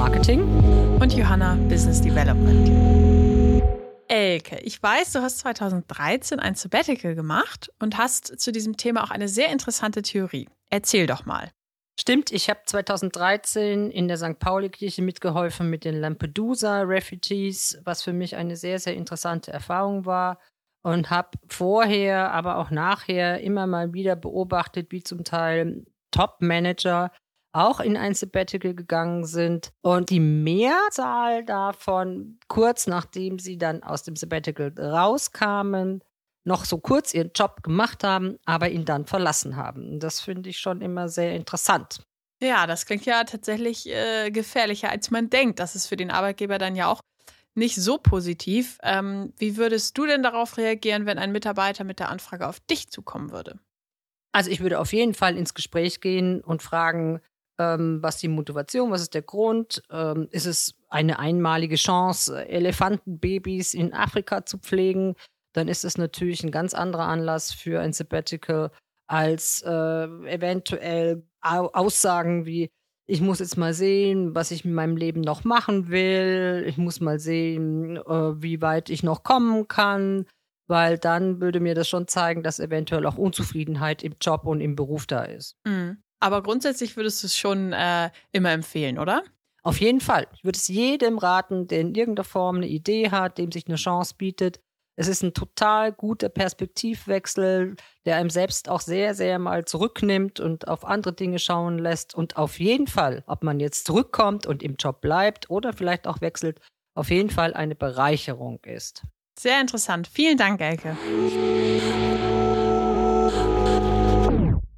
Marketing. Und Johanna Business Development. Elke, ich weiß, du hast 2013 ein Sabbatical gemacht und hast zu diesem Thema auch eine sehr interessante Theorie. Erzähl doch mal. Stimmt, ich habe 2013 in der St. Pauli-Kirche mitgeholfen mit den Lampedusa-Refugees, was für mich eine sehr, sehr interessante Erfahrung war. Und habe vorher, aber auch nachher immer mal wieder beobachtet, wie zum Teil Top-Manager auch in ein Sabbatical gegangen sind. Und die Mehrzahl davon, kurz nachdem sie dann aus dem Sabbatical rauskamen, noch so kurz ihren Job gemacht haben, aber ihn dann verlassen haben. Das finde ich schon immer sehr interessant. Ja, das klingt ja tatsächlich äh, gefährlicher, als man denkt. Das ist für den Arbeitgeber dann ja auch nicht so positiv. Ähm, wie würdest du denn darauf reagieren, wenn ein Mitarbeiter mit der Anfrage auf dich zukommen würde? Also ich würde auf jeden Fall ins Gespräch gehen und fragen, ähm, was die Motivation, was ist der Grund? Ähm, ist es eine einmalige Chance, Elefantenbabys in Afrika zu pflegen? dann ist es natürlich ein ganz anderer Anlass für ein Sabbatical als äh, eventuell Aussagen wie, ich muss jetzt mal sehen, was ich mit meinem Leben noch machen will, ich muss mal sehen, äh, wie weit ich noch kommen kann, weil dann würde mir das schon zeigen, dass eventuell auch Unzufriedenheit im Job und im Beruf da ist. Mhm. Aber grundsätzlich würdest du es schon äh, immer empfehlen, oder? Auf jeden Fall. Ich würde es jedem raten, der in irgendeiner Form eine Idee hat, dem sich eine Chance bietet, es ist ein total guter Perspektivwechsel, der einem selbst auch sehr, sehr mal zurücknimmt und auf andere Dinge schauen lässt. Und auf jeden Fall, ob man jetzt zurückkommt und im Job bleibt oder vielleicht auch wechselt, auf jeden Fall eine Bereicherung ist. Sehr interessant. Vielen Dank, Elke.